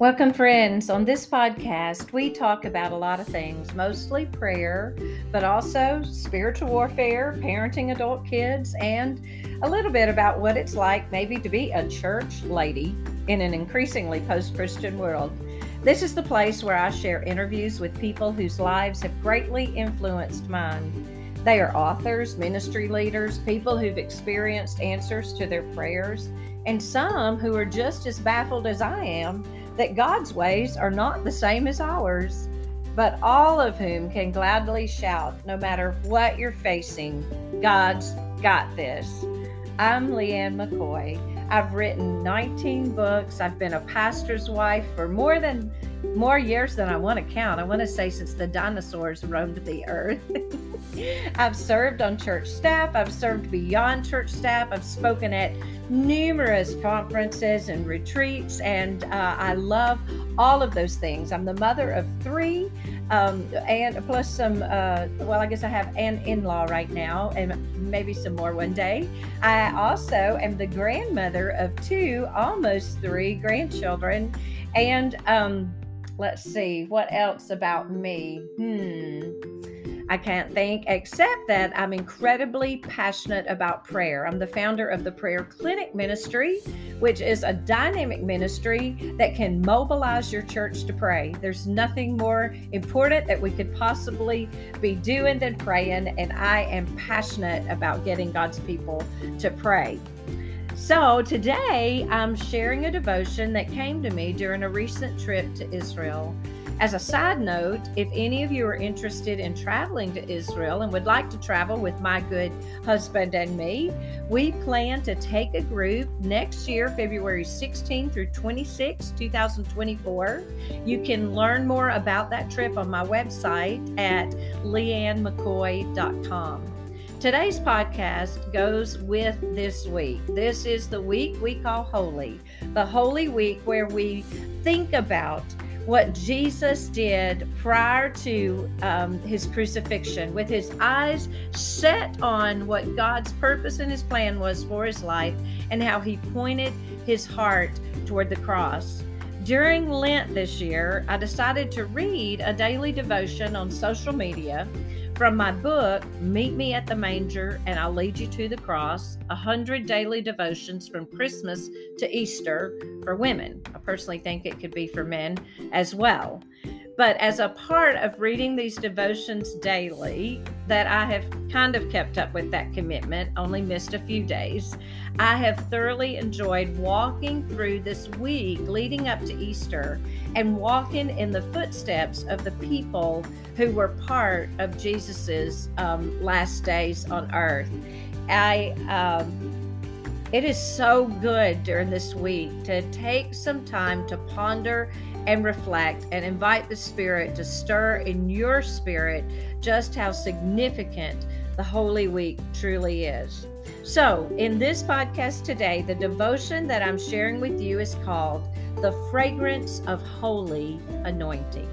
Welcome, friends. On this podcast, we talk about a lot of things, mostly prayer, but also spiritual warfare, parenting adult kids, and a little bit about what it's like maybe to be a church lady in an increasingly post Christian world. This is the place where I share interviews with people whose lives have greatly influenced mine. They are authors, ministry leaders, people who've experienced answers to their prayers, and some who are just as baffled as I am that God's ways are not the same as ours, but all of whom can gladly shout, no matter what you're facing, God's got this. I'm Leighann McCoy. I've written 19 books. I've been a pastor's wife for more than more years than I want to count. I want to say since the dinosaurs roamed the earth. I've served on church staff, I've served beyond church staff, I've spoken at numerous conferences and retreats, and uh, I love all of those things. I'm the mother of three, um, and plus some, uh, well, I guess I have an in law right now, and maybe some more one day. I also am the grandmother of two, almost three grandchildren, and um, let's see what else about me. Hmm. I can't think except that I'm incredibly passionate about prayer. I'm the founder of the Prayer Clinic Ministry, which is a dynamic ministry that can mobilize your church to pray. There's nothing more important that we could possibly be doing than praying, and I am passionate about getting God's people to pray. So, today I'm sharing a devotion that came to me during a recent trip to Israel. As a side note, if any of you are interested in traveling to Israel and would like to travel with my good husband and me, we plan to take a group next year, February 16 through 26, 2024. You can learn more about that trip on my website at leighannmccoy.com. Today's podcast goes with this week. This is the week we call Holy, the Holy Week where we think about what Jesus did prior to um, his crucifixion, with his eyes set on what God's purpose and his plan was for his life, and how he pointed his heart toward the cross. During Lent this year, I decided to read a daily devotion on social media from my book, Meet Me at the Manger and I'll Lead You to the Cross 100 Daily Devotions from Christmas to Easter for women. I personally think it could be for men as well. But as a part of reading these devotions daily, that I have kind of kept up with that commitment, only missed a few days, I have thoroughly enjoyed walking through this week leading up to Easter and walking in the footsteps of the people who were part of Jesus's um, last days on earth. I um, it is so good during this week to take some time to ponder and reflect and invite the Spirit to stir in your spirit just how significant the Holy Week truly is. So, in this podcast today, the devotion that I'm sharing with you is called The Fragrance of Holy Anointing.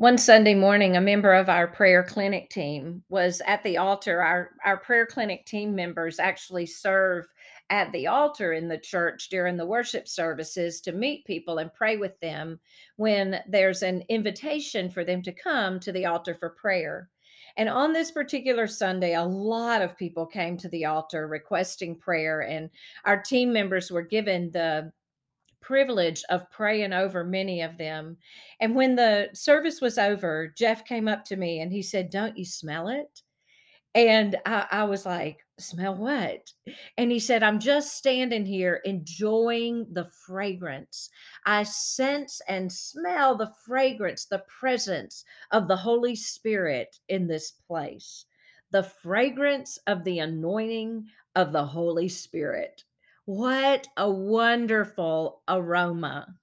One Sunday morning, a member of our prayer clinic team was at the altar. Our, our prayer clinic team members actually serve at the altar in the church during the worship services to meet people and pray with them when there's an invitation for them to come to the altar for prayer. And on this particular Sunday, a lot of people came to the altar requesting prayer, and our team members were given the privilege of praying over many of them. And when the service was over, Jeff came up to me and he said, Don't you smell it? And I, I, was like, Smell what? And he said, I'm just standing here enjoying the fragrance. I sense and smell the fragrance, the presence of the Holy Spirit in this place, the fragrance of the anointing of the Holy Spirit. What a wonderful aroma.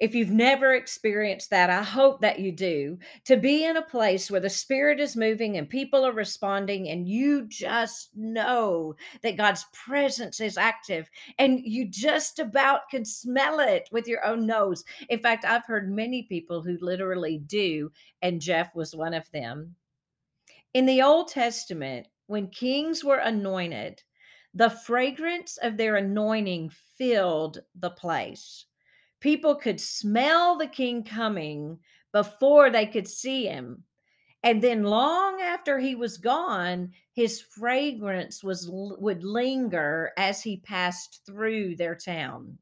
If you've never experienced that, I hope that you do. To be in a place where the Spirit is moving and people are responding, and you just know that God's presence is active and you just about can smell it with your own nose. In fact, I've heard many people who literally do, and Jeff was one of them. In the Old Testament, when kings were anointed, The fragrance of their anointing filled the place. People could smell the king coming before they could see him. And then long after he was gone, his fragrance was would linger as he passed through their town.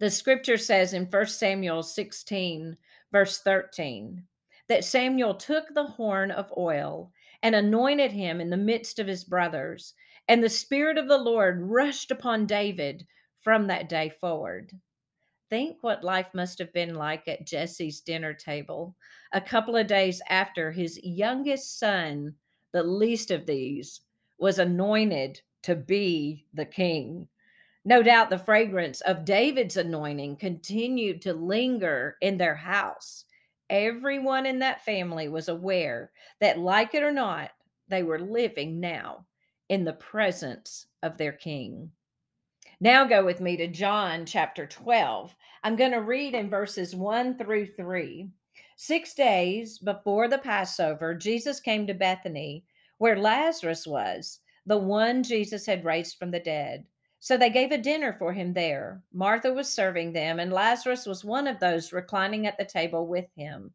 The scripture says in 1 Samuel 16, verse 13, that Samuel took the horn of oil and anointed him in the midst of his brothers. And the Spirit of the Lord rushed upon David from that day forward. Think what life must have been like at Jesse's dinner table a couple of days after his youngest son, the least of these, was anointed to be the king. No doubt the fragrance of David's anointing continued to linger in their house. Everyone in that family was aware that, like it or not, they were living now in the presence of their king. Now go with me to John chapter 12. I'm going to read in verses 1 through 3. Six days before the Passover, Jesus came to Bethany, where Lazarus was, the one Jesus had raised from the dead. So they gave a dinner for him there. Martha was serving them, and Lazarus was one of those reclining at the table with him.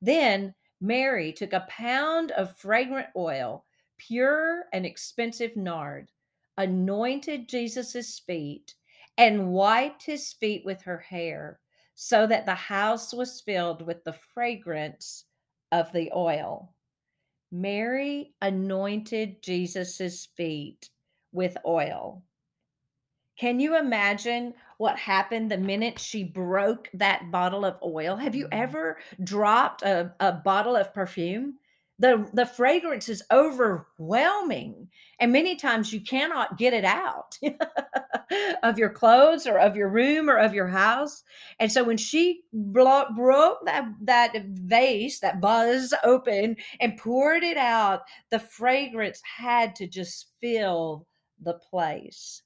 Then Mary took a pound of fragrant oil, pure and expensive nard anointed Jesus' feet and wiped his feet with her hair, so that the house was filled with the fragrance of the oil. Mary anointed Jesus' feet with oil. Can you imagine what happened the minute she broke that bottle of oil? Have you mm-hmm. ever dropped a, a bottle of perfume? The the fragrance is overwhelming and many times you cannot get it out of your clothes or of your room or of your house. And so when she blo- broke that that vase that buzz open and poured it out the fragrance had to just fill the place.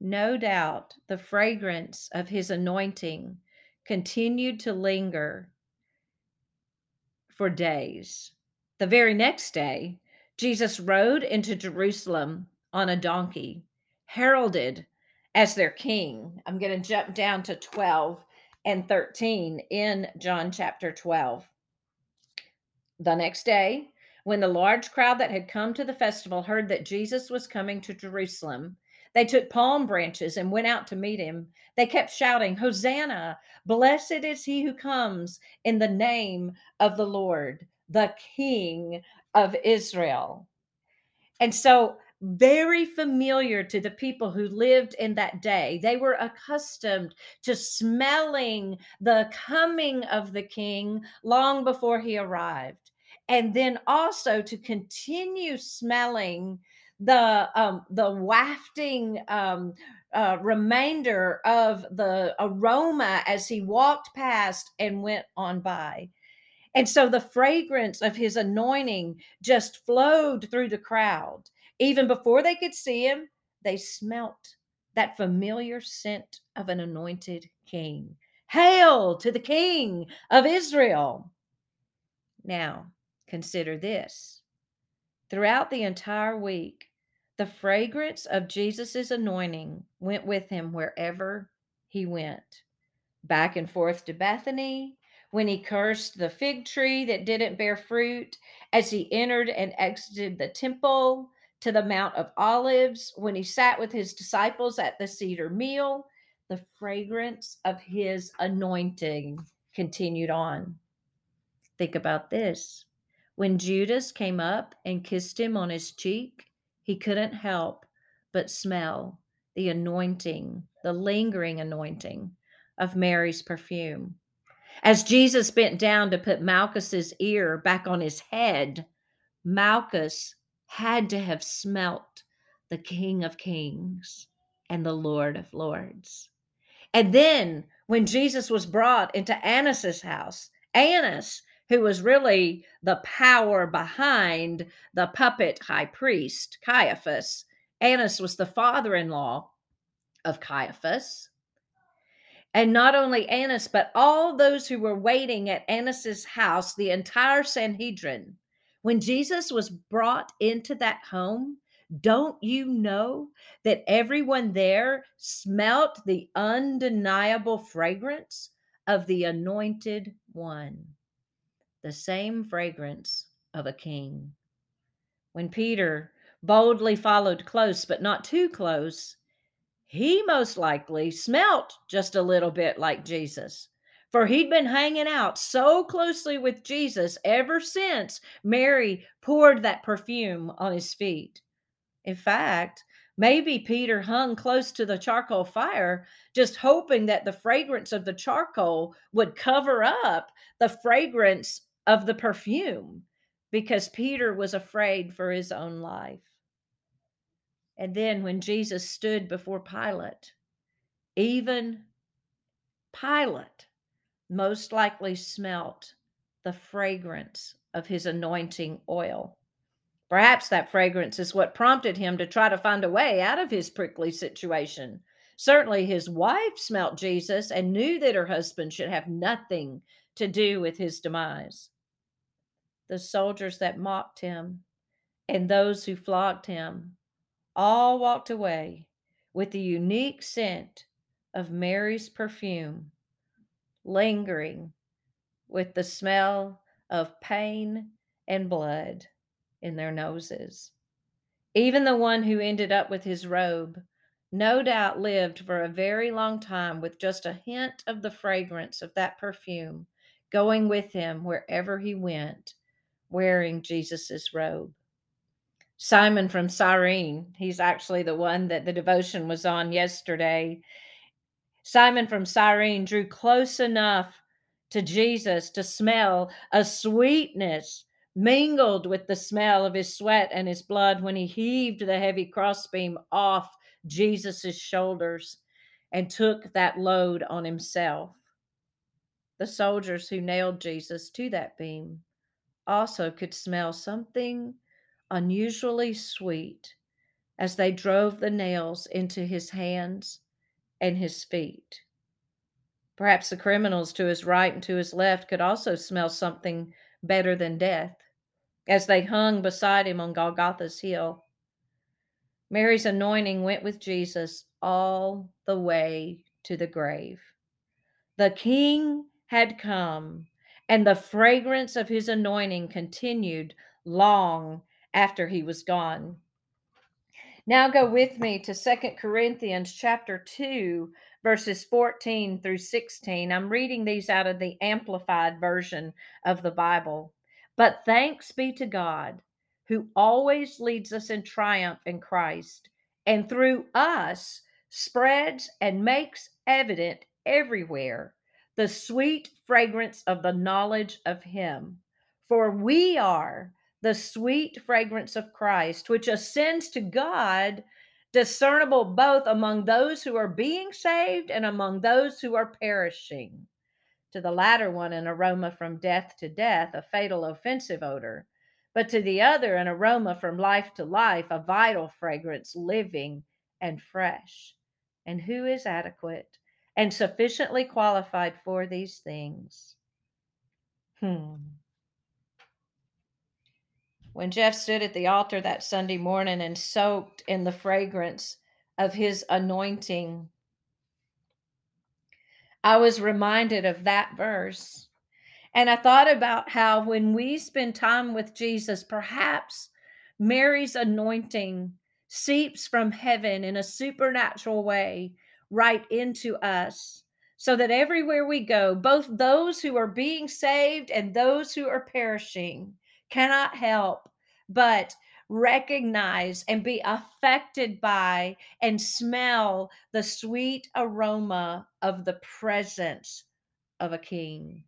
No doubt the fragrance of his anointing continued to linger for days. The very next day, Jesus rode into Jerusalem on a donkey, heralded as their king. I'm going to jump down to 12 and 13 in John chapter 12. The next day, when the large crowd that had come to the festival heard that Jesus was coming to Jerusalem, they took palm branches and went out to meet him. They kept shouting, Hosanna! Blessed is he who comes in the name of the Lord, the King of Israel. And so, very familiar to the people who lived in that day. They were accustomed to smelling the coming of the king long before he arrived. And then also to continue smelling the um, the wafting um, uh, remainder of the aroma as he walked past and went on by. And so the fragrance of his anointing just flowed through the crowd. Even before they could see him, they smelt that familiar scent of an anointed king. Hail to the king of Israel. Now, consider this Throughout the entire week, the fragrance of Jesus' anointing went with him wherever he went. Back and forth to Bethany, when he cursed the fig tree that didn't bear fruit, as he entered and exited the temple, to the Mount of Olives, when he sat with his disciples at the seder meal, the fragrance of his anointing continued on. Think about this. When Judas came up and kissed him on his cheek, he couldn't help but smell the anointing, the lingering anointing of Mary's perfume. As Jesus bent down to put Malchus's ear back on his head, Malchus had to have smelt the King of Kings and the Lord of Lords. And then when Jesus was brought into Annas's house, Annas who was really the power behind the puppet high priest, Caiaphas. Annas was the father in law of Caiaphas. And not only Annas, but all those who were waiting at Annas's house, the entire Sanhedrin. When Jesus was brought into that home, Don't you know that everyone there smelt the undeniable fragrance of the anointed one? The same fragrance of a king. When Peter boldly followed close, but not too close, he most likely smelt just a little bit like Jesus. For he'd been hanging out so closely with Jesus ever since Mary poured that perfume on his feet. In fact, maybe Peter hung close to the charcoal fire, just hoping that the fragrance of the charcoal would cover up the fragrance of the perfume because Peter was afraid for his own life. And then when Jesus stood before Pilate, even Pilate most likely smelt the fragrance of his anointing oil. Perhaps that fragrance is what prompted him to try to find a way out of his prickly situation. Certainly, his wife smelt Jesus and knew that her husband should have nothing to do with his demise. The soldiers that mocked him and those who flogged him all walked away with the unique scent of Mary's perfume, lingering with the smell of pain and blood in their noses. Even the one who ended up with his robe no doubt lived for a very long time with just a hint of the fragrance of that perfume going with him wherever he went, wearing Jesus's robe. Simon from Cyrene, he's actually the one that the devotion was on yesterday. Simon from Cyrene drew close enough to Jesus to smell a sweetness mingled with the smell of his sweat and his blood when he heaved the heavy crossbeam off Jesus's shoulders and took that load on himself. The soldiers who nailed Jesus to that beam also could smell something unusually sweet as they drove the nails into his hands and his feet. Perhaps the criminals to his right and to his left could also smell something better than death as they hung beside him on Golgotha's hill. Mary's anointing went with Jesus all the way to the grave. The king had come, and the fragrance of his anointing continued long after he was gone. Now go with me to Second Corinthians chapter 2 verses 14 through 16. I'm reading these out of the amplified version of the Bible. But thanks be to God, who always leads us in triumph in Christ, and through us spreads and makes evident everywhere the sweet fragrance of the knowledge of Him. For we are the sweet fragrance of Christ, which ascends to God, discernible both among those who are being saved and among those who are perishing to the latter one an aroma from death to death, a fatal offensive odor, but to the other an aroma from life to life, a vital fragrance, living and fresh. And who is adequate and sufficiently qualified for these things? Hmm. When Jeff stood at the altar that Sunday morning and soaked in the fragrance of his anointing, I was reminded of that verse. And I thought about how when we spend time with Jesus, perhaps Mary's anointing seeps from heaven in a supernatural way right into us, so that everywhere we go, both those who are being saved and those who are perishing cannot help but recognize and be affected by and smell the sweet aroma of the presence of a king.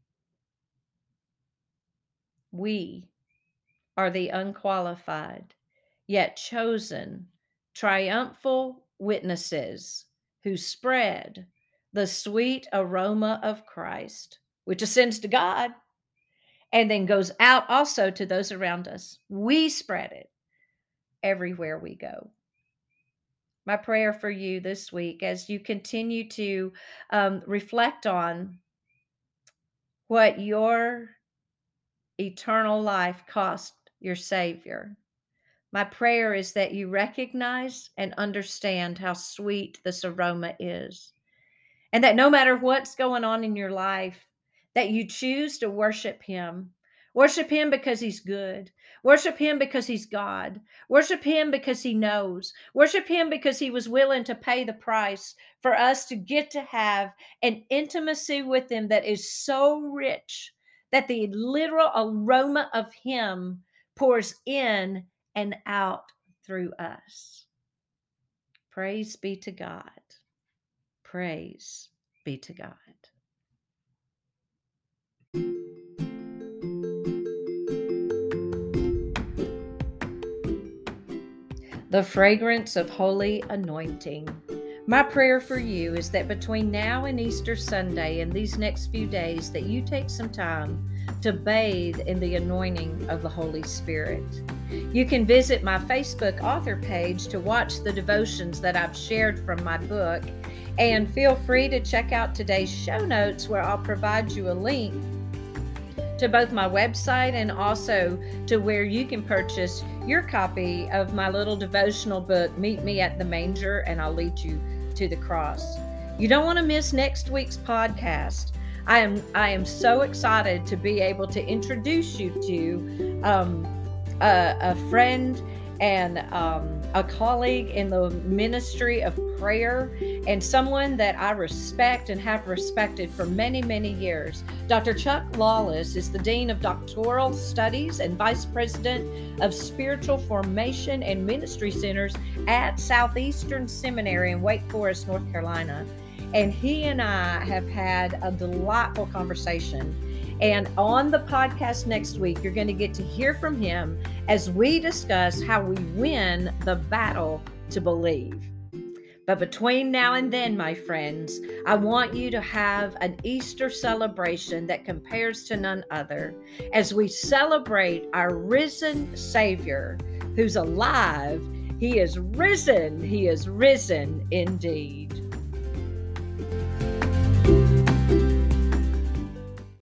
We are the unqualified, yet chosen, triumphal witnesses who spread the sweet aroma of Christ, which ascends to God and then goes out also to those around us. We spread it everywhere we go. My prayer for you this week as you continue to um, reflect on what your eternal life cost your Savior. My prayer is that you recognize and understand how sweet this aroma is. And that no matter what's going on in your life, that you choose to worship him. Worship him because he's good. Worship him because he's God. Worship him because he knows. Worship him because he was willing to pay the price for us to get to have an intimacy with him that is so rich that the literal aroma of him pours in and out through us. Praise be to God. Praise be to God. The fragrance of holy anointing. My prayer for you is that between now and Easter Sunday and these next few days that you take some time to bathe in the anointing of the Holy Spirit. You can visit my Facebook author page to watch the devotions that I've shared from my book and feel free to check out today's show notes where I'll provide you a link to both my website and also to where you can purchase your copy of my little devotional book, Meet Me at the Manger, and I'll lead you to the cross. You don't want to miss next week's podcast. I am I am so excited to be able to introduce you to um, a, a friend and um, a colleague in the ministry of prayer and someone that I respect and have respected for many, many years. Dr. Chuck Lawless is the Dean of Doctoral Studies and Vice President of Spiritual Formation and Ministry Centers at Southeastern Seminary in Wake Forest, North Carolina. And he and I have had a delightful conversation and on the podcast next week, you're going to get to hear from him as we discuss how we win the battle to believe. But between now and then, my friends, I want you to have an Easter celebration that compares to none other as we celebrate our risen Savior who's alive. He is risen. He is risen indeed.